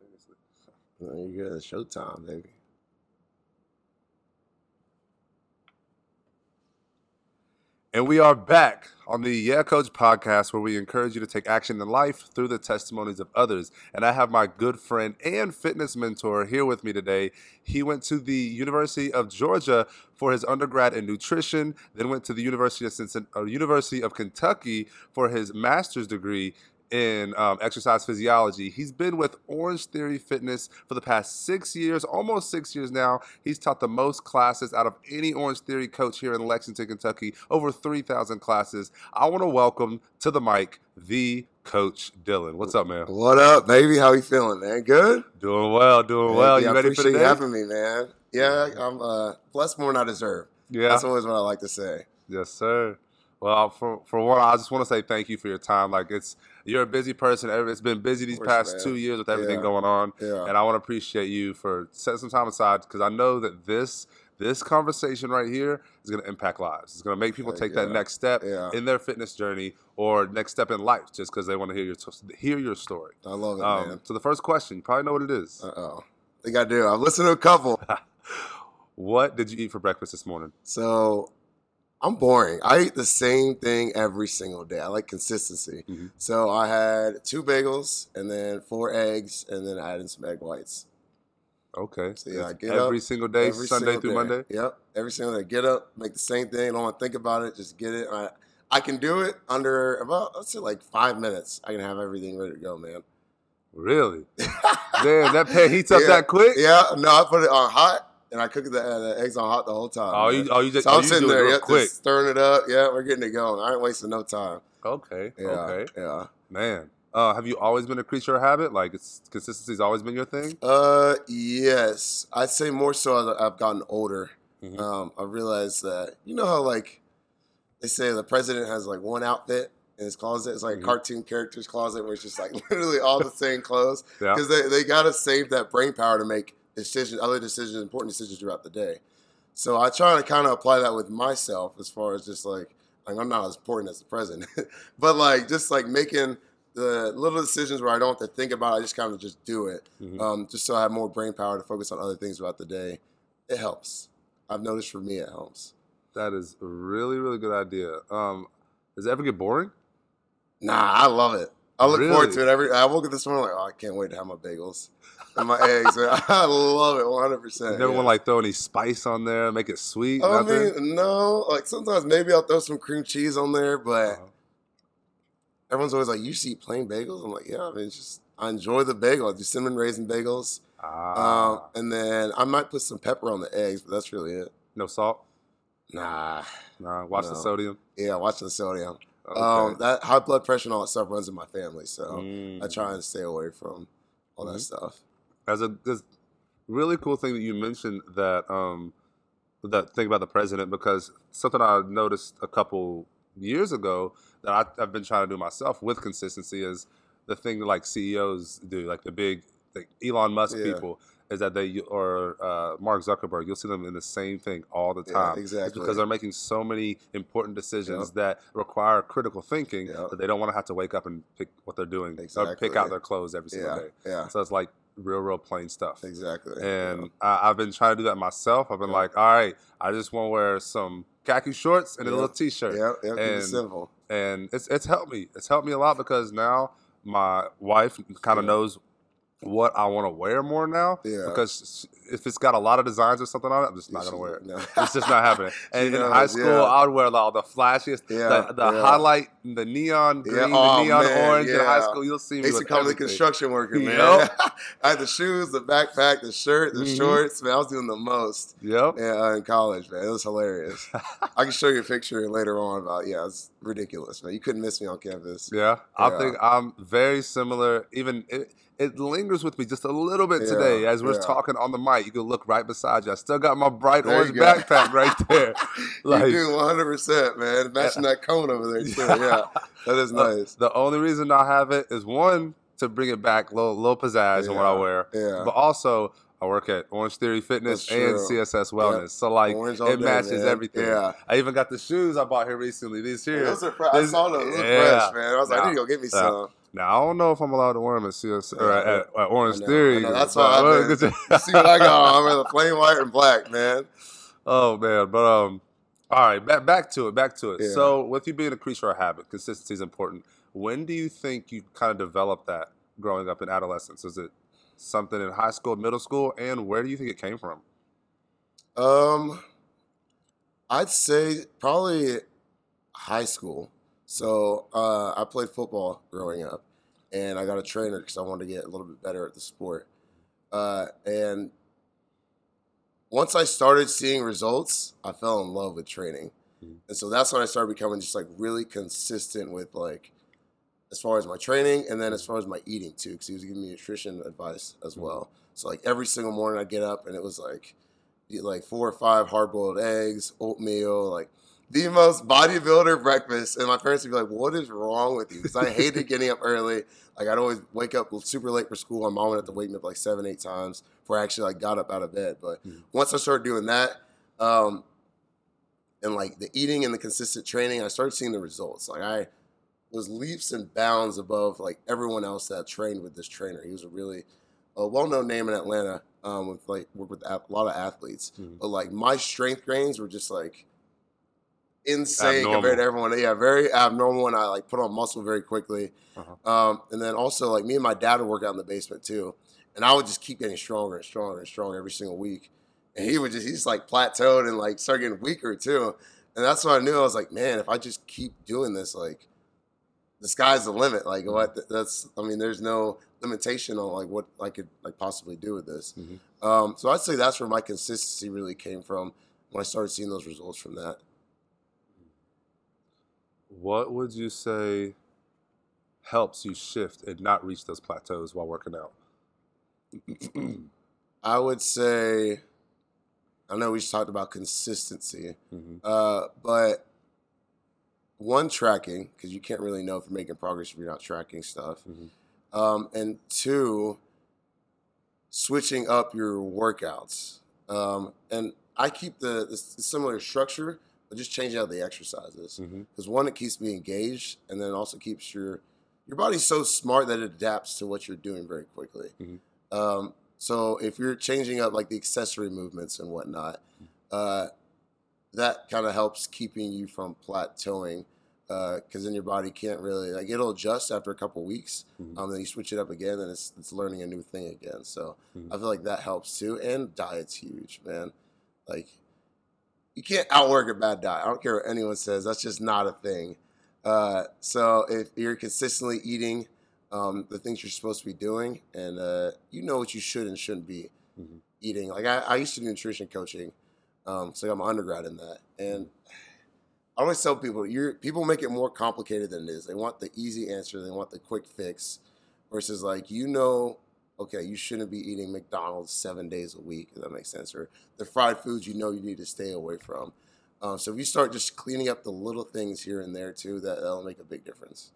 simultaneously. There you go. Showtime, baby. And we are back on the Yeah Coach podcast where we encourage you to take action in life through the testimonies of others. And I have my good friend and fitness mentor here with me today. He went to the University of Georgia for his undergrad in nutrition, then went to the University of Cincinnati, uh, University of Kentucky for his master's degree in um, exercise physiology. He's been with Orange Theory Fitness for the past six years, almost six years now. He's taught the most classes out of any Orange Theory coach here in Lexington, Kentucky, over 3,000 classes. I want to welcome to the mic the Coach Dillon. What's up, man? What up, baby? How you feeling, man? Good? Doing well, doing well. You I ready for the day? having me, man. Yeah, I'm uh, blessed more than I deserve. Yeah. That's always what I like to say. Yes, sir. Well, for for one, I just want to say thank you for your time. Like it's you're a busy person. It's been busy these course, past man. two years with everything Yeah. going on. Yeah. and I want to appreciate you for setting some time aside because I know that this this conversation right here is going to impact lives. It's going to make people take that next step Yeah. in their fitness journey or next step in life, just because they want to hear your hear your story. I love it, Um, man. so the first question, you probably know what it is. Uh oh. I think I do. I've listened to a couple. what did you eat for breakfast this morning? So I'm boring. I eat the same thing every single day. I like consistency. Mhm. So I had two bagels and then four eggs and then I added some egg whites. Okay, So, yeah, I get every up single day, Every Sunday single through day. Monday. Yep. Every single day. Get up, make the same thing. Don't want to think about it. Just get it. I, I can do it under about, let's say like five minutes. I can have everything ready to go, man. Really? Damn, that pan heats up Yeah. that quick? Yeah. No, I put it on hot and I cook the, uh, the eggs on hot the whole time. Oh, man. you, oh, you just so oh, I'm sitting it there, yep, quick. stirring it up. Yeah, we're getting it going. I ain't wasting no time. Okay, Yeah, okay, yeah. man. Uh, have you always been a creature of habit? Like, it's consistency's always been your thing. Uh, yes, I'd say more so as I've gotten older. Mhm. Um, I realized that you know how like they say the president has like one outfit in his closet. It's like Mhm. a cartoon character's closet where it's just like literally all the same clothes Yeah. because they they gotta save that brain power to make decisions, other decisions, important decisions throughout the day. So I try to kind of apply that with myself as far as just like like I'm not as important as the president, but like just like making the little decisions where I don't have to think about. it, I just kind of just do it Mhm. um, just so I have more brain power to focus on other things throughout the day. It helps. I've noticed for me, it helps. That is a really, really good idea. Um, does it ever get boring? Nah, I love it. I look forward to it every. I woke up this morning like, oh, I can't wait to have my bagels and my eggs. Man. I love it, one hundred You percent. never want like throw any spice on there, make it sweet. I nothing? mean, no. Like sometimes maybe I'll throw some cream cheese on there, but Uh-huh. everyone's always like, "You just eat plain bagels?" I'm like, "Yeah, I mean, it's just I enjoy the bagel. I do cinnamon raisin bagels, Ah, um, and then I might put some pepper on the eggs, but that's really it. no salt. Nah, Nah, watch the sodium. yeah, watch the sodium. Okay. Um, that high blood pressure and all that stuff runs in my family, so Mm. I try and stay away from all that Mhm. stuff. As a this really cool thing that you mentioned that um that thing about the president because something I noticed a couple years ago that I, I've been trying to do myself with consistency is the thing that like CEOs do, like the big like Elon Musk Yeah. people, is that they or uh, Mark Zuckerberg, you'll see them in the same thing all the Yeah, time. It's exactly. because they're making so many important decisions that require critical thinking Yep. that they don't want to have to wake up and pick what they're doing or Exactly. pick out their clothes every single Yeah, day. yeah, So it's like real, real plain stuff. exactly. And I, I've been trying to do that myself. I've been Yeah. like, all right, I just want to wear some khaki shorts and a little t-shirt. yeah, yeah, and- simple. And it's it's helped me. It's helped me a lot because now my wife kind of Yeah. knows what I want to wear more now. Yeah. Because if it's got a lot of designs or something on it, I'm just not You gonna wear it. no. It's just not happening. And in high school, yeah. I would wear all the flashiest, Yeah, the, the highlight, the neon green, oh, the neon man, orange in high school. You'll see me They used to call me the construction worker, man. Yep. I had the shoes, the backpack, the shirt, the Mhm. shorts. Man, I was doing the most Yep. yeah, uh, in college, man. It was hilarious. I can show you a picture later on about yeah, it's ridiculous, man. You couldn't miss me on campus. Yeah, I think I'm very similar. Even it, it lingers with me just a little bit Yeah, today as we're yeah. talking on the mic. You can look right beside you. I still got my bright There orange backpack right there. Like- you do 100, percent man. Matching that cone over there too. Yeah, that is nice. The only reason I have it is one to bring it back, little little pizzazz in what I wear, Yeah, but also I work at Orange Theory Fitness and. CSS Wellness, so like Orange it day, matches man. everything. Yeah. I even got the shoes I bought here recently. These here, Those are fresh. I saw those. Those yeah. fresh, man. I was like, I Nah, need to go get me nah. some. Now I don't know if I'm allowed to wear them at CS or at, at, at Orange I know, Theory. I know, that's why I've You see what I got on? I'm in the plain white and black, man. Oh man, but um, all right, back back to it, back to it. Yeah. So, with you being a creature of habit, consistency is important. When do you think you kind of developed that growing up in adolescence? Is it something in high school, middle school, and where do you think it came from? Um, I'd say probably high school. So uh, I played football growing up, and I got a trainer because I wanted to get a little bit better at the sport. Uh, and once I started seeing results, I fell in love with training, Mhm. and so that's when I started becoming just like really consistent with like as far as my training and then as far as my eating too, because he was giving me nutrition advice as well. So like every single morning I'd get up and it was like like four or five hard boiled eggs, oatmeal, like the most bodybuilder breakfast. And my parents would be like, "What is wrong with you?" Because I hated getting up early. Like I'd always wake up super late for school. My mom would have to wake me up like seven, eight times before I actually like got up out of bed. But Mhm. once I started doing that, um, and like the eating and the consistent training, I started seeing the results. Like I was leaps and bounds above like everyone else that trained with this trainer. He was a really a well-known name in Atlanta. Um, with like work with a lot of athletes, Mhm. but like my strength gains were just like insane Abnormal. compared to everyone. Yeah, very abnormal, and I like put on muscle very quickly. Uh-huh. Um, and then also like me and my dad would work out in the basement too, and I would just keep getting stronger and stronger and stronger every single week. And he would just he's like plateaued and like started getting weaker too. And that's when I knew I was like, man, if I just keep doing this, like the sky's the limit. Like what? That's I mean, there's no limitation on like what I could like possibly do with this. Mhm. Um, so I'd say that's where my consistency really came from when I started seeing those results from that. What would you say helps you shift and not reach those plateaus while working out? I would say, I know we just talked about consistency, Mhm. uh, but one tracking because you can't really know if you're making progress if you're not tracking stuff, Mhm. um, and two, switching up your workouts. Um, and I keep the, the similar structure, just changing out the exercises because one, it keeps me engaged, and then also keeps your your body's so smart that it adapts to what you're doing very quickly. Mhm. Um, so if you're changing up like the accessory movements and whatnot, uh, that kind of helps keeping you from plateauing because then your body can't really like it'll adjust after a couple weeks. Mhm. Um, then you switch it up again, and it's it's learning a new thing again. So Mhm. I feel like that helps too. And diet's huge, man. Like you can't outwork a bad diet. I don't care what anyone says. That's just not a thing. Uh, so if you're consistently eating um, the things you're supposed to be doing, and uh, you know what you should and shouldn't be Mhm. eating. Like I, I used to do nutrition coaching, um, so I got my undergrad in that, and I always tell people, you're people make it more complicated than it is. They want the easy answer, they want the quick fix, versus like you know, okay, you shouldn't be eating McDonald's seven days a week. If that makes sense, or the fried foods you know you need to stay away from. Um, so if you start just cleaning up the little things here and there too, that that'll make a big difference.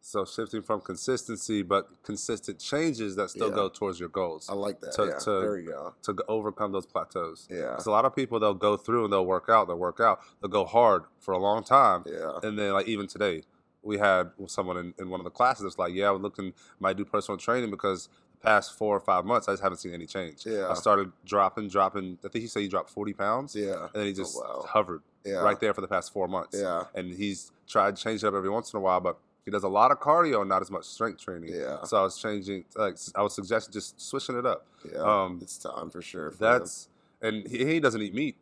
So shifting from consistency, but consistent changes that still Yeah. go towards your goals I like that. To- yeah, to- there you go. to overcome those plateaus. Yeah, Because a lot of people they'll go through and they'll work out, they'll work out, they'll go hard for a long time, yeah, and then like even today, we had someone in, in one of the classes that's like, yeah, I was looking, might do personal training because the past four or five months I just haven't seen any change. Yeah. I started dropping, dropping. I think he said he dropped forty pounds, yeah, and then he just Oh, wow. hovered yeah, right there for the past four months. yeah, and he's tried to change it up every once in a while, but he does a lot of cardio, not as much strength training. yeah, So I was changing, like I was suggesting just switching it up. yeah. Um, it's time for sure. for That's and he, he doesn't eat meat,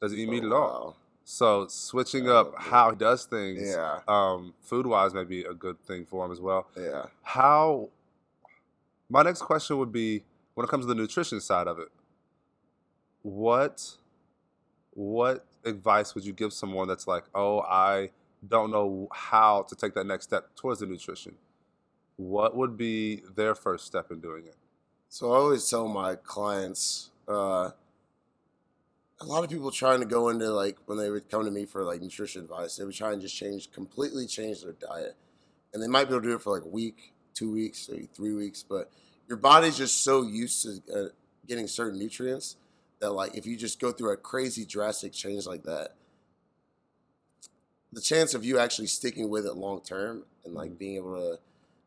doesn't eat them. meat Oh, at all. So switching Oh, up how he does things, Yeah, um, food wise, may be a good thing for him as well. yeah. How? My next question would be when it comes to the nutrition side of it. What, what advice would you give someone that's like, oh, I don't know how to take that next step towards the nutrition? What would be their first step in doing it? So I always tell my clients, uh, a lot of people trying to go into like when they would come to me for like nutrition advice, they would try and just change completely change their diet, and they might be able to do it for like a week, two weeks, maybe three weeks, but your body's just so used to uh, getting certain nutrients that like if you just go through a crazy drastic change like that, the chance of you actually sticking with it long term and like Mhm. being able to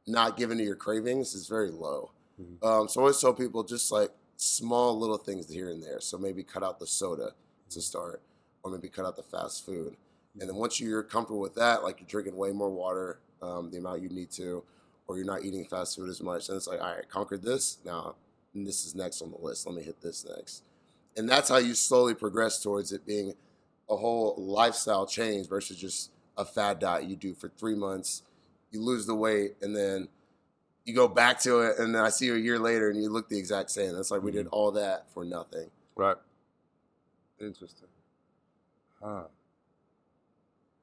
not give into your cravings is very low. Mhm. Um, so I always tell people just like small little things here and there. So maybe cut out the soda to start, or maybe cut out the fast food. And then once you're comfortable with that, like you're drinking way more water, um, the amount you need to, or you're not eating fast food as much, then it's like, all right, conquered this. Now this is next on the list. Let me hit this next. And that's how you slowly progress towards it being a whole lifestyle change versus just a fad diet you do for three months. You lose the weight and then you go back to it, and then I see you a year later and you look the exact same. That's like we did mm-hmm. all that for nothing. Right. Interesting. Huh.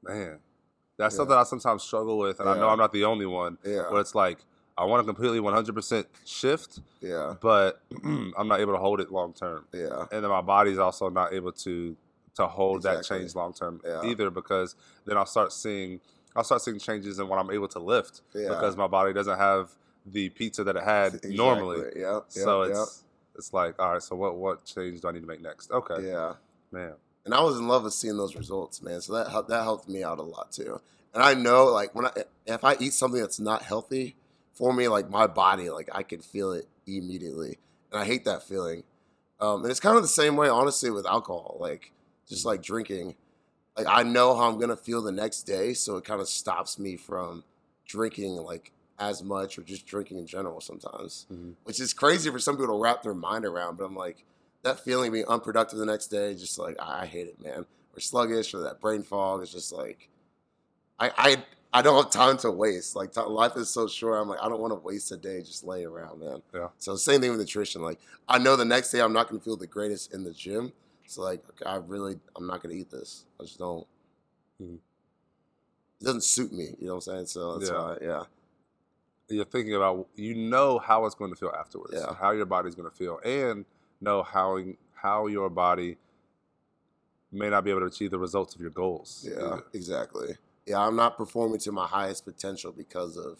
Man. That's Yeah. something I sometimes struggle with, and I know I'm not the only one. Yeah, Where it's like I want to completely 100% shift, yeah, but I'm not able to hold it long term, yeah, and then my body's also not able to to hold that change long term Yeah. either because then I'll start seeing I'll start seeing changes in what I'm able to lift yeah. because my body doesn't have the pizza that it had Exactly. normally. Yeah, so yeah, it's it's like all right, so what what change do I need to make next? Okay, yeah. man. and I was in love with seeing those results, man. So that helped, that helped me out a lot too. And I know, like when I if I eat something that's not healthy for me, like my body, like I can feel it immediately, and I hate that feeling. Um, and it's kind of the same way, honestly, with alcohol. Like just like drinking, like I know how I'm gonna feel the next day, so it kind of stops me from drinking like as much or just drinking in general sometimes Mhm. which is crazy for some people to wrap their mind around. But I'm like, that feeling of being unproductive the next day, just like I, hate it, man. Or sluggish, or that brain fog. It's just like, I I I don't have time to waste. Like ti- life is so short. I'm like, I don't want to waste a day just laying around, man. Yeah. So same thing with nutrition. Like I know the next day I'm not gonna feel the greatest in the gym. So like, okay, I really I'm not gonna eat this. I just don't. Mhm. It doesn't suit me. You know what I'm saying? So that's Yeah. why, yeah. You're thinking about you know how it's going to feel afterwards Yeah. how your body's going to feel and know how how your body may not be able to achieve the results of your goals Yeah, exactly. Yeah, I'm not performing to my highest potential because of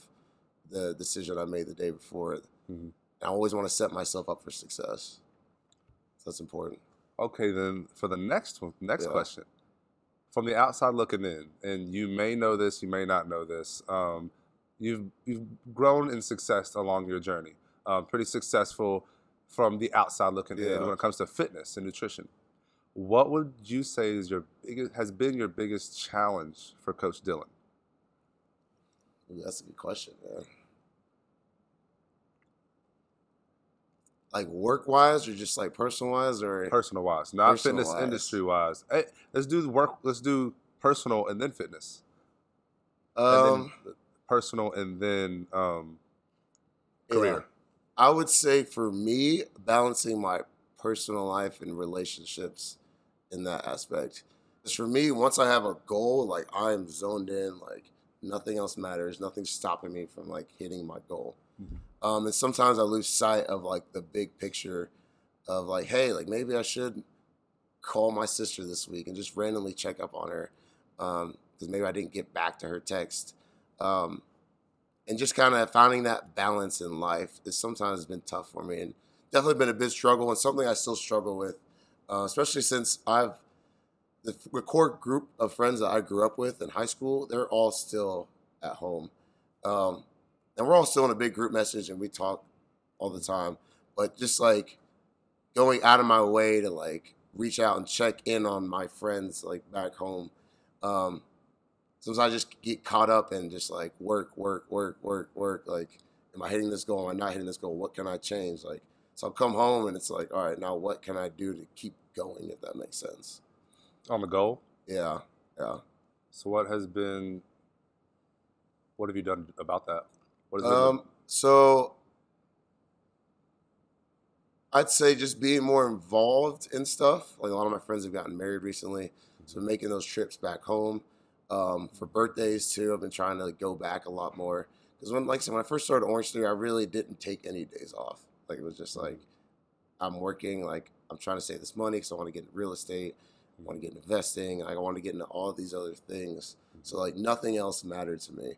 the decision I made the day before. Mhm. I always want to set myself up for success. So that's important. okay then for the next one next Yeah. question from the outside looking in and you may know this you may not know this um, you've you've grown in success along your journey um, pretty successful from the outside looking in when it comes to fitness and nutrition what would you say is your biggest has been your biggest challenge for coach dillon that's a good question, man. Like work wise or just like personal wise or personal wise, not fitness Personal-wise. industry wise. Hey, let's do work. Let's do personal and then fitness. And um then personal and then um, yeah. career. I would say for me, balancing my personal life and relationships in that aspect. Because for me, once I have a goal, like I'm zoned in, like nothing else matters, nothing's stopping me from like hitting my goal. Mhm. Um, and sometimes I lose sight of like the big picture of like, hey, like maybe I should call my sister this week and just randomly check up on her because maybe I didn't get back to her text. Um, and just kind of finding that balance in life is sometimes been tough for me and definitely been a big struggle and something I still struggle with, uh, especially since I've the, core group of friends that I grew up with in high school, they're all still at home. Um, and we're all still in a big group message and we talk all the time. But just like going out of my way to like reach out and check in on my friends like back home. Um, sometimes I just get caught up and just like work, work, work, work, work. Like, am I hitting this goal? Am I not hitting this goal? What can I change? Like, so I'll come home and it's like, all right, now what can I do to keep going? If that makes sense. on the goal. Yeah, yeah. So what has been? What have you done about that? What has been Um, so I'd say just being more involved in stuff. Like a lot of my friends have gotten married recently, so making those trips back home um, for birthdays too. I've been trying to go back a lot more because when, like I said, when I first started Orange Theory, I really didn't take any days off. Like it was just like I'm working. Like I'm trying to save this money because I want to get into real estate. I want to get into investing. Like I want to get into all these other things. So like nothing else mattered to me.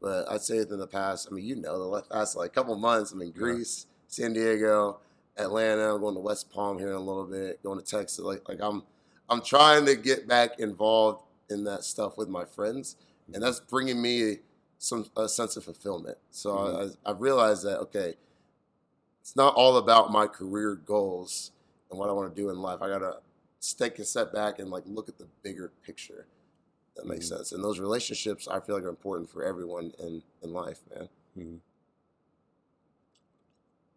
But I'd say within the past, I mean, you know, the past like couple months, I'm in Greece, San Diego, Atlanta, I'm going to West Palm here in a little bit, going to Texas. Like, like I'm, I'm trying to get back involved in that stuff with my friends, and that's bringing me some a sense of fulfillment. So Mhm. I, I realized that okay, it's not all about my career goals and what I want to do in life. I gotta take a step back and like look at the bigger picture. That makes Mhm. sense. And those relationships, I feel like are important for everyone in in life, man. Mhm.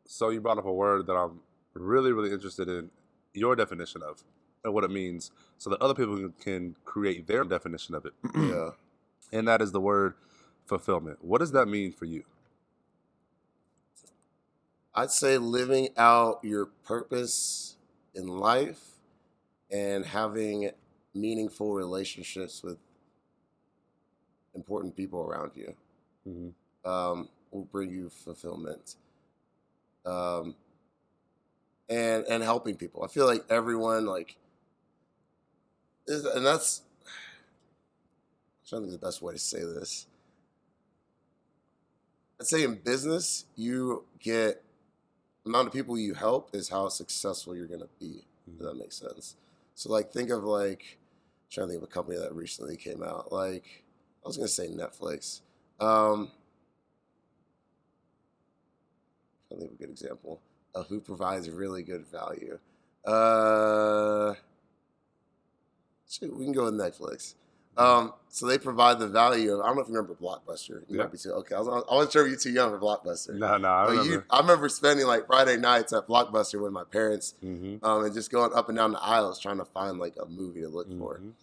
So you brought up a word that I'm really, really interested in your definition of and what it means, so that other people can- can create their definition of it. yeah. and that is the word fulfillment. What does that mean for you? I'd say living out your purpose in life and having meaningful relationships with important people around you Mm-hmm. um, will bring you fulfillment. Um, and and helping people. I feel like everyone like, is, and that's. I'm trying to think of the best way to say this. I'd say in business, you get amount of people you help is how successful you're gonna be. If that makes sense. So like think of like I'm trying to think of a company that recently came out. Like I was gonna say Netflix. Um I think of a good example of who provides really good value. Uh shoot, we can go with Netflix. Um, so they provide the value of I don't know if you remember Blockbuster. You Yeah. might be too okay. I, was, I wasn't sure if you're too young for Blockbuster. No, no, I remember. you, I remember spending like Friday nights at Blockbuster with my parents mm-hmm. um, and just going up and down the aisles trying to find like a movie to look for. Mhm.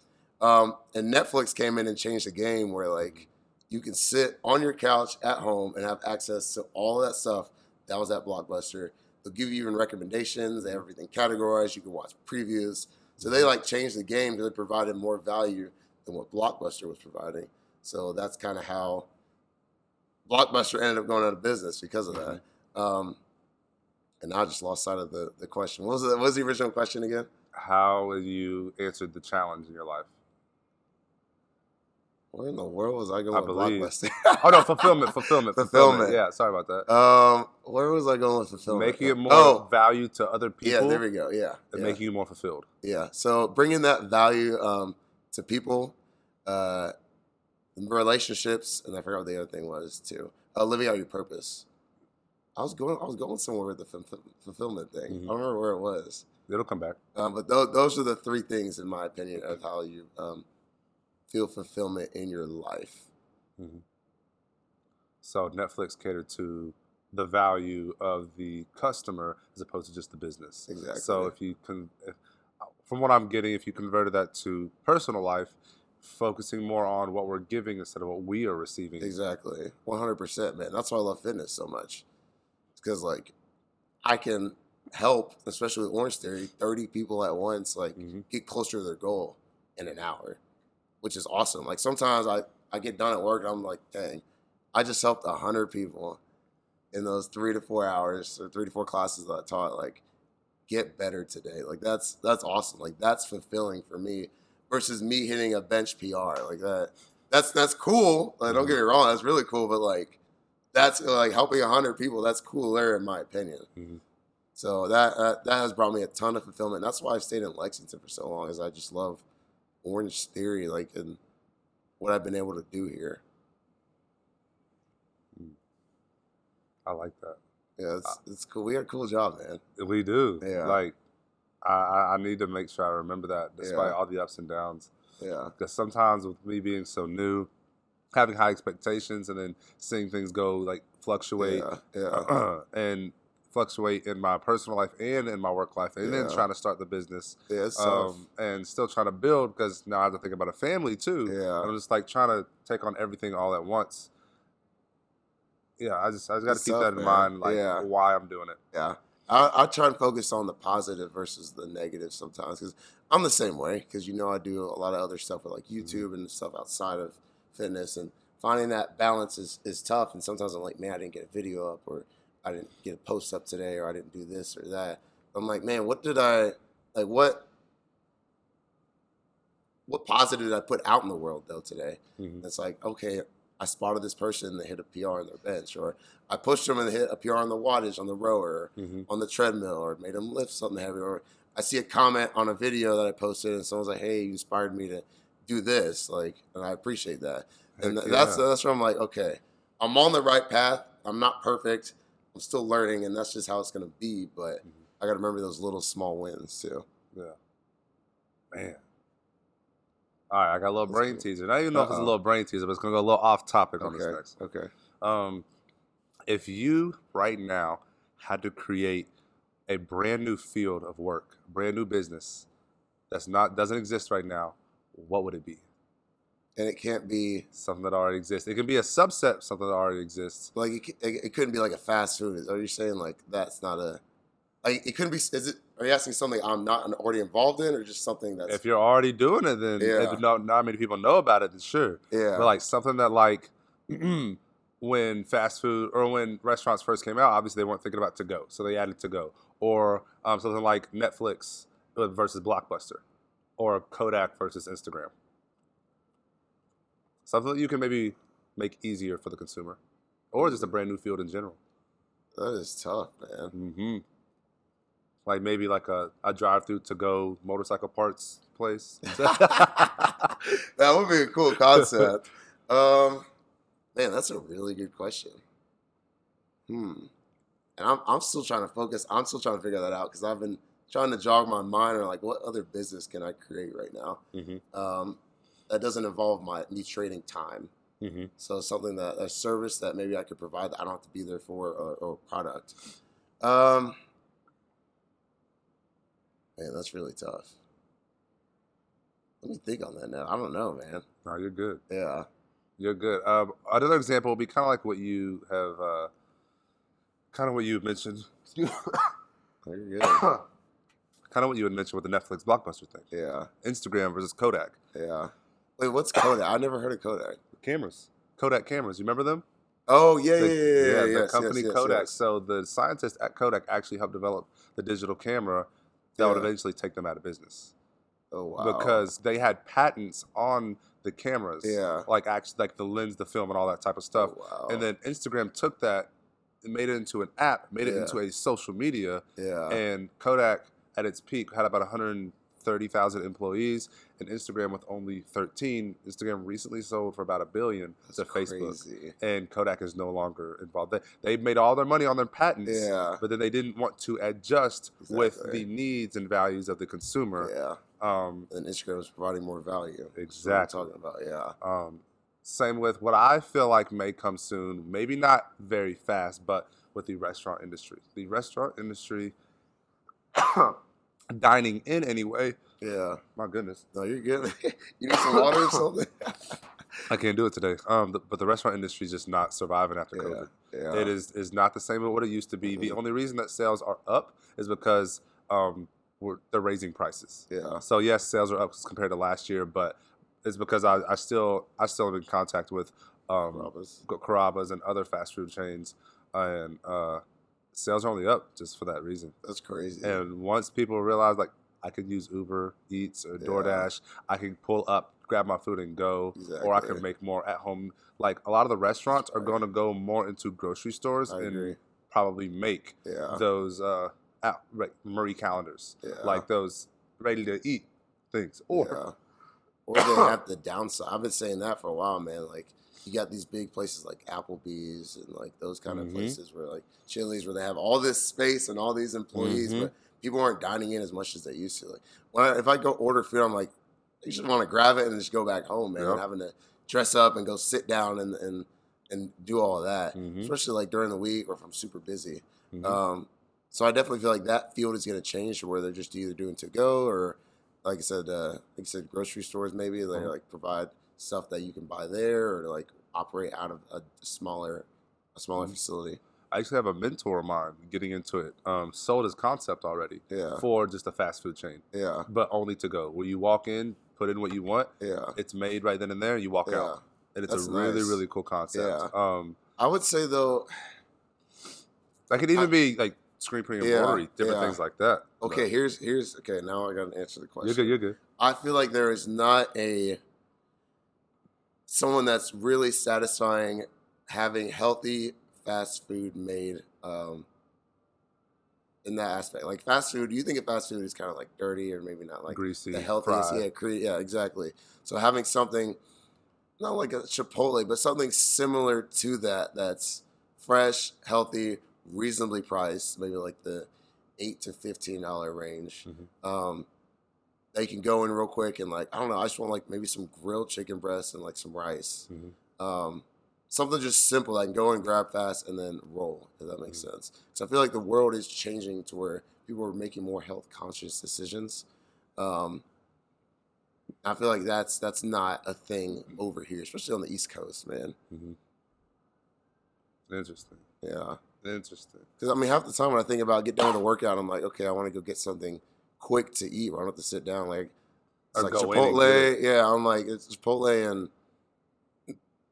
Um, and Netflix came in and changed the game where like you can sit on your couch at home and have access to all that stuff that was at Blockbuster. They'll give you even recommendations. They have everything categorized. You can watch previews. So they like changed the game because they provided more value than what Blockbuster was providing. So that's kind of how Blockbuster ended up going out of business because of that. Um, and I just lost sight of the, the question. What was, the, what was the original question again? How you answered the challenge in your life? Where in the world was I going I with believe- Blockbuster? Oh no, fulfillment, fulfillment, fulfillment. Yeah, sorry about that. Um, where was I going with fulfillment? Making it more Oh, value to other people. yeah, there we go. Yeah, and yeah, making you more fulfilled. yeah. So bringing that value um, to people, uh, relationships, and I forgot what the other thing was too. Uh, living out your purpose. I was going. I was going somewhere with the fulf- fulfillment thing. Mhm. I don't remember where it was. It'll come back. Um, but those, those are the three things, in my opinion, of how you um, feel fulfillment in your life. So Netflix catered to the value of the customer as opposed to just the business. Exactly. So if you can, if, from what I'm getting, if you converted that to personal life, focusing more on what we're giving instead of what we are receiving. Exactly. 100%, man. That's why I love fitness so much. Because, like, I can help, especially with Orange Theory, 30 people at once, like, Mhm. get closer to their goal in an hour, which is awesome. Like, sometimes I, I get done at work and I'm like, dang, I just helped a 100 people in those three to four hours or three to four classes that I taught. Like, get better today. Like, that's that's awesome. Like, that's fulfilling for me versus me hitting a bench PR. Like, that that's that's cool. Like, don't get me wrong, that's really cool. But like, that's like helping a hundred people. That's cooler in my opinion. Mhm. So that, that that has brought me a ton of fulfillment. That's why I've stayed in Lexington for so long. Is I just love Orange Theory, like and what I've been able to do here. I like that. Yeah, it's, it's cool. We got a cool job, man. We do. Yeah. Like, I, I I need to make sure I remember that despite Yeah. all the ups and downs. Yeah, Because sometimes with me being so new, having high expectations and then seeing things go like fluctuate yeah, yeah. and fluctuate in my personal life and in my work life, and then trying to start the business yeah um, and still trying to build because now I have to think about a family too. Yeah. I'm just like trying to take on everything all at once. Yeah, I just I just got to keep tough, that in man. mind, like Yeah. why I'm doing it. Yeah. I, I try and focus on the positive versus the negative sometimes because I'm the same way because you know I do a lot of other stuff with like YouTube and stuff outside of fitness and finding that balance is, is tough and sometimes I'm like man I didn't get a video up or I didn't get a post up today or I didn't do this or that I'm like man what did I like what what positive did I put out in the world though today Mhm. it's like, okay, I spotted this person that hit a PR on their bench, or I pushed them and they hit a PR on the wattage on the rower, Mhm. on the treadmill, or made them lift something heavy, or I see a comment on a video that I posted and someone's like, hey, you inspired me to do this, like, and I appreciate that. And Heck that's yeah. that's where I'm like, okay, I'm on the right path. I'm not perfect. I'm still learning, and that's just how it's gonna be. But Mhm. I got to remember those little small wins too. Yeah. Man. All right, I got a little That's brain cool. teaser. I don't even know if it's a little brain teaser, but it's gonna go a little off topic on this Okay. next. Okay. Um, if you right now had to create a brand new field of work, brand new business that's not doesn't exist right now, what would it be? And it can't be Something that already exists. It can be a subset of something that already exists. like it, it, it couldn't be like a fast food. Are you saying like that's not a like it couldn't be? Is it? Are you asking something I'm not already involved in, or just something that's If you're already doing it, then Yeah. if not, not many people know about it, then sure. yeah But like something that like when fast food or when restaurants first came out, obviously they weren't thinking about to go, so they added to go. Or um, something like Netflix versus Blockbuster, or Kodak versus Instagram. Something that you can maybe make easier for the consumer, or just a brand new field in general. that is tough, man. hmm Like maybe like a, a drive-through to go motorcycle parts place. that would be a cool concept. um, man, that's a really good question. Hmm. And I'm I'm still trying to focus. I'm still trying to figure that out because I've been trying to jog my mind on like what other business can I create right now hmm um, that doesn't involve my me trading time. hmm So something that a service that maybe I could provide that I don't have to be there for or, or product. Um, man, that's really tough. Let me think on that now. I don't know, man. No, you're good. Yeah. You're good. Um, another example would be kind of like what you have, uh, kind of what you mentioned. You're good. kind of what you had mentioned with the Netflix blockbuster thing. Yeah. Instagram versus Kodak Yeah. Wait, what's Kodak? I never heard of Kodak. cameras. Kodak cameras. You remember them? Oh yeah, yeah, The- yeah, yeah. yeah, the yes, company yes, yes, Kodak. So the scientists at Kodak actually helped develop the digital camera that would eventually take them out of business Oh wow. because they had patents on the cameras. Yeah. Like actually, like the lens, the film, and all that type of stuff. Oh, wow. And then Instagram took that and made it into an app, made it into a social media, yeah. and Kodak at its peak had about 130,000 employees, and Instagram with only 13. Instagram recently sold for about a billion That's to Facebook, crazy. and Kodak is no longer involved. They, they made all their money on their patents, Yeah. but then they didn't want to adjust with the needs and values of the consumer. Yeah. Um, And Instagram is providing more value. Exactly. talking about. Yeah. Um, same with what I feel like may come soon, maybe not very fast, but with the restaurant industry. The restaurant industry, dining in anyway. Yeah. My goodness, No, you're good. you need some water or something? I can't do it today. Um, th- but the restaurant industry is just not surviving after yeah. COVID. Yeah. It is is not the same as what it used to be. The Mhm. only reason that sales are up is because um, we're, they're raising prices. Yeah. So yes, sales are up compared to last year, but it's because I, I still I still am in contact with um. Go- Carrabba's and other fast food chains, and uh, sales are only up just for that reason. That's crazy. And once people realize, like, I could use Uber Eats or Yeah. DoorDash, I can pull up, grab my food, and go, or I can make more at home. Like a lot of the restaurants are going to go more into grocery stores I and agree. probably make Yeah. those uh, out, like Marie Callender's, Yeah. like those ready to eat things, or. Or they have the downside. I've been saying that for a while, man. Like you got these big places like Applebee's and like those kind of Mhm. places where like Chili's where they have all this space and all these employees, Mhm. but people aren't dining in as much as they used to. Like when I, if I go order food, I'm like, I just want to grab it and just go back home, man. Yep. Having to dress up and go sit down and and and do all that, Mhm. especially like during the week or if I'm super busy. Mhm. Um, so I definitely feel like that field is going to change to where they're just either doing to go or, like I said, uh, like I said, grocery stores maybe they Mhm. like provide stuff that you can buy there or like operate out of a smaller, a smaller Mhm. facility. I actually have a mentor of mine getting into it. Um, sold his concept already Yeah, for just a fast food chain, yeah, but only to go. Where you walk in, put in what you want, yeah, it's made right then and there, you walk yeah. out, and it's That's a really nice. really cool concept. Um, I would say though, that could even I- be like screen printing, Yeah, embroidery, different yeah. things like that. okay, here's here's okay. Now I got to answer the question. you're good. You're good. I feel like there is not a someone that's really satisfying having healthy fast food made um, in that aspect. Like fast food, do you think of fast food is kind of like dirty or maybe not like Greasy, the healthiest? fried. Yeah, cre- yeah, exactly. So having something not like a Chipotle, but something similar to that that's fresh, healthy, reasonably priced, maybe like the eight to fifteen dollar range. Mhm. Um, they can go in real quick and like I don't know. I just want like maybe some grilled chicken breast and like some rice. Mhm. Um, something just simple. I can go and grab fast and then roll. If that makes Mhm. sense. So I feel like the world is changing to where people are making more health conscious decisions. Um, I feel like that's that's not a thing over here, especially on the East Coast, man. Mhm. Interesting. Yeah, Interesting. because I mean, half the time when I think about get done with a workout, I'm like, okay, I want to go get something quick to eat. Where I don't have to sit down. Like it's Or like go in and Chipotle. Yeah, I'm like it's Chipotle, and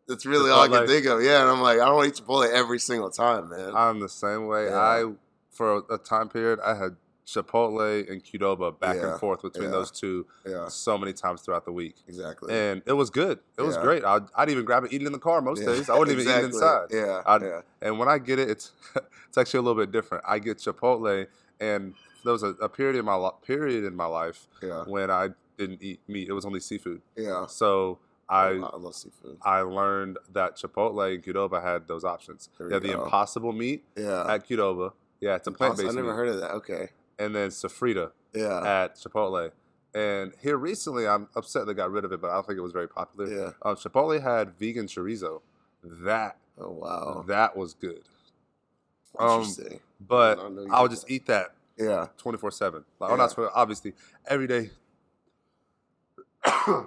that's really all I can think of. Yeah, and I'm like, I don't eat Chipotle every single time, man. I'm the same way. Yeah. I for a, time period I had Chipotle and Qdoba back Yeah, and forth between yeah. those two yeah, so many times throughout the week. exactly. And it was good. It was great. I'd, I'd even grab it, eat it in the car most days. I wouldn't even eat it inside. Yeah, yeah, And when I get it, it's it's actually a little bit different. I get Chipotle, and there was a, a period in my li- period in my life yeah, when I didn't eat meat. It was only seafood. yeah. So I I love seafood. I learned that Chipotle and Qdoba had those options. They had the. Impossible meat Yeah, at Qdoba. Yeah, it's a plant based. I never meat. heard of that. Okay. And then Sofrita Yeah, at Chipotle. And here recently, I'm upset they got rid of it, but I don't think it was very popular. yeah. Um, Chipotle had vegan chorizo. That Oh wow. that was good. Um, Interesting. but I I would just that. eat that Yeah, 24 7. Like, Yeah. not 12, obviously, every day.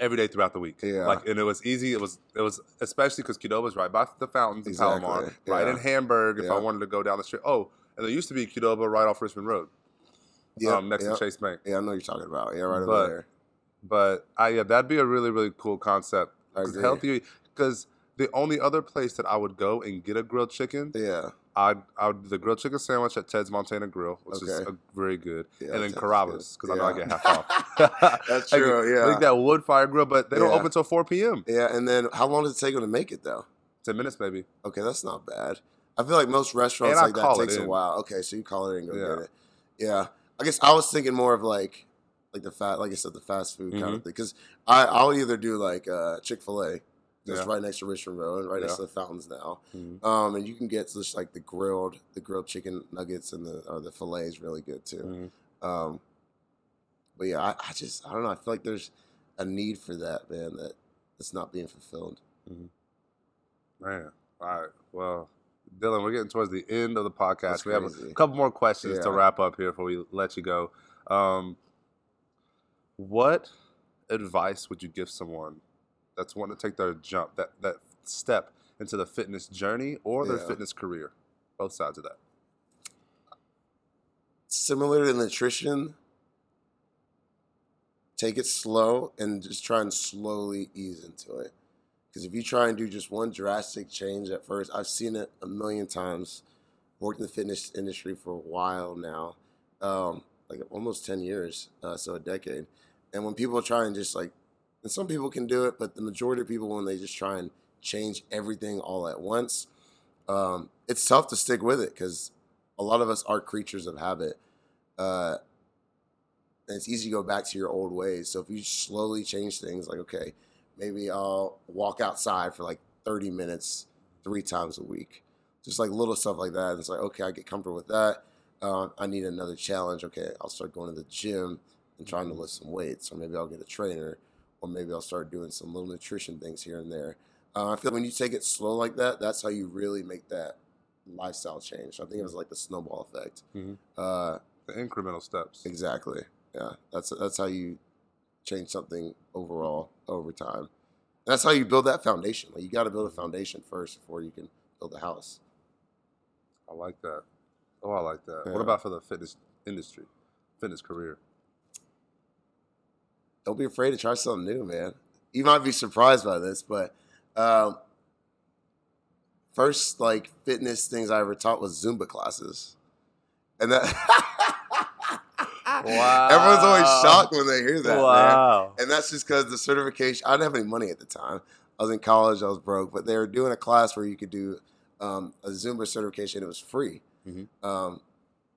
every day throughout the week. Yeah. Like, and it was easy. It was, it was especially because Qdoba was right by the fountains in Exactly. Palomar, right in Hamburg. If I wanted to go down the street. Oh, and there used to be Qdoba right off Richmond Road, yeah, um, next yeah. to Chase Bank. Yeah, I know you're talking about. Yeah, right But- over there. But I, yeah, that'd be a really, really cool concept. I 'Cause agree. healthier, because the only other place that I would go and get a grilled chicken, Yeah, I'd, I'd the grilled chicken sandwich at Ted's Montana Grill, which is a, very good, yeah. and then Ted's Carrabba's because I know I get half off. That's true. I Yeah. think that wood fire grill, but they don't open until 4 p.m. Yeah, and then how long does it take them to make it though? 10 minutes maybe. Okay, that's not bad. I feel like most restaurants like that takes a while. Okay, so you call it and go Yeah. get it. Yeah, I guess I was thinking more of like, like the fat, like I said, the fast food kind of Mhm. thing. Because I I'll either do like uh, Chick Fil A, that's Yeah. right next to Richmond Road, right next to the fountains now. Mhm. Um, and you can get just like the grilled, the grilled chicken nuggets and the or the fillet is really good too. Mhm. Um, but yeah, I, I just I don't know. I feel like there's a need for that, man. That that's not being fulfilled. Man, all right. Well, Dillon, we're getting towards the end of the podcast. We have a couple more questions to wrap up here before we let you go. Um, what advice would you give someone that's wanting to take their jump, that that step into the fitness journey or their Yeah. fitness career? Both sides of that. Similar to nutrition, take it slow and just try and slowly ease into it. Because if you try and do just one drastic change at first, I've seen it a million times. Worked in the fitness industry for a while now, um, like almost ten years, uh, so a decade. And when people try and just like, and some people can do it, but the majority of people when they just try and change everything all at once, um, it's tough to stick with it because a lot of us are creatures of habit. Uh, and it's easy to go back to your old ways. So if you slowly change things, like, okay, maybe I'll walk outside for like 30 minutes three times a week. Just like little stuff like that. And it's like, okay, I get comfortable with that. Uh, I need another challenge. Okay, I'll start going to the gym and trying to lift some weights, or maybe I'll get a trainer, or maybe I'll start doing some little nutrition things here and there. Uh, I feel when you take it slow like that, that's how you really make that lifestyle change. I think it was like the snowball effect. Mhm. Uh, The incremental steps. exactly. Yeah, that's that's how you change something overall over time. That's how you build that foundation. Like you got to build a foundation first before you can build a house. I like that. Oh, I like that. Yeah. What about for the fitness industry, fitness career? Don't be afraid to try something new, man. You might be surprised by this, but um, first like fitness things I ever taught was Zumba classes, and that Wow. everyone's always shocked when they hear that. man. wow. And that's just because the certification, I didn't have any money at the time. I was in college, I was broke, but they were doing a class where you could do um, a Zumba certification. It was free. Mhm. Um,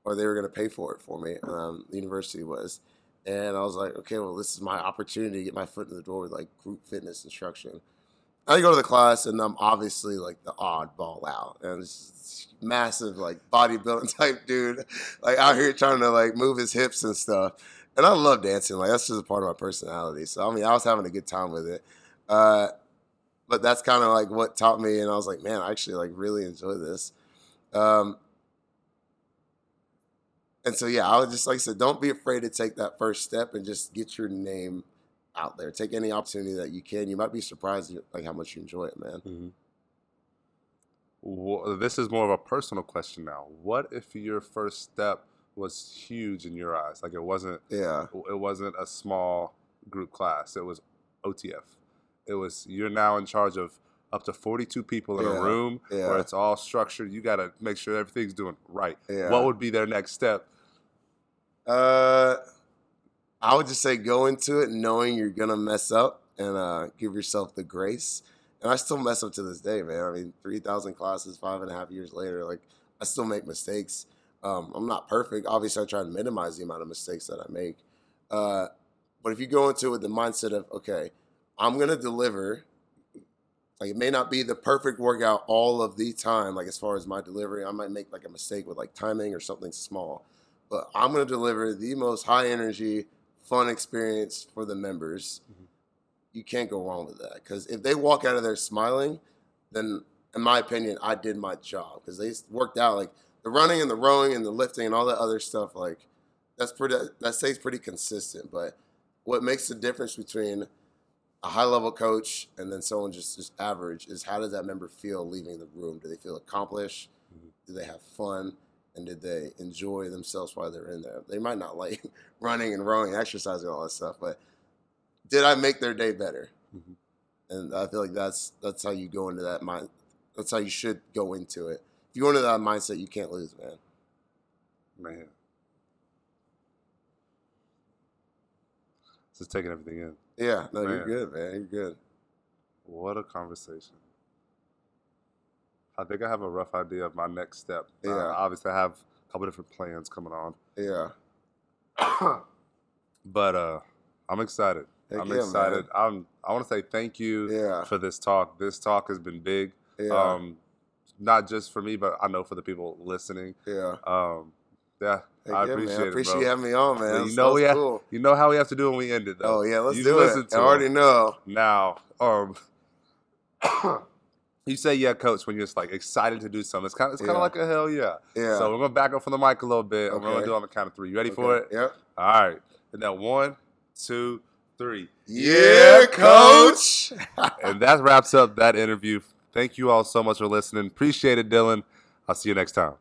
or they were going to pay for it for me. Um, the university was, and I was like, okay, well, this is my opportunity to get my foot in the door with like group fitness instruction. I go to the class, and I'm obviously like the oddball out, and it's massive like bodybuilding type dude, like out here trying to like move his hips and stuff. And I love dancing, like that's just a part of my personality. So I mean, I was having a good time with it. Uh, but that's kind of like what taught me, and I was like, man, I actually like really enjoy this. Um, and so yeah, I was just like I said, don't be afraid to take that first step and just get your name out there. Take any opportunity that you can. You might be surprised like how much you enjoy it, man. Mm-hmm. Well, this is more of a personal question now. What if your first step was huge in your eyes? Like it wasn't. Yeah. It wasn't a small group class. It was OTF. It was you're now in charge of up to 42 people in Yeah, a room yeah. where it's all structured. You got to make sure everything's doing right. Yeah. What would be their next step? Uh, I would just say go into it knowing you're gonna mess up and uh, give yourself the grace. And I still mess up to this day, man. I mean, three thousand classes, five and a half years later, like I still make mistakes. Um, I'm not perfect. Obviously, I try to minimize the amount of mistakes that I make. Uh, but if you go into it with the mindset of, okay, I'm gonna deliver. Like it may not be the perfect workout all of the time. Like as far as my delivery, I might make like a mistake with like timing or something small but I'm going to deliver the most high energy, fun experience for the members. Mhm. You can't go wrong with that because if they walk out of there smiling, then in my opinion, I did my job because they worked out like the running and the rowing and the lifting and all that other stuff. Like that's pretty that stays pretty consistent. But what makes the difference between a high level coach and then someone just just average is how does that member feel leaving the room? Do they feel accomplished? Mhm. Do they have fun? And did they enjoy themselves while they're in there? They might not like running and rowing, exercising, all that stuff, but did I make their day better? Mhm. And I feel like that's that's how you go into that mind. That's how you should go into it. If you go into that mindset, you can't lose, man. Man. Just taking everything in. Yeah, no, you're good, man. You're good. What a conversation. I think I have a rough idea of my next step. Uh, Yeah. obviously, I have a couple different plans coming on. Yeah, but uh, I'm excited. Heck I'm yeah, man. excited. I'm. I want to say thank you yeah, for this talk. This talk has been big. yeah, Um, not just for me, but I know for the people listening. yeah. Um, yeah, Heck I yeah, appreciate man. I it, appreciate you having me on, man. You know we have- cool. You know how we have to do when we end it, though. Oh yeah, let's You do it. I already him. know. Now, um, you say yeah, coach, when you're just like excited to do something. It's kind of it's kind Yeah. of like a hell yeah. Yeah. So we're gonna back up from the mic a little bit. and We're gonna do it on the count of three. You ready for it? Okay. Yep. All right. And then one, two, three. Yeah, coach. and that wraps up that interview. Thank you all so much for listening. Appreciate it, Dillon. I'll see you next time.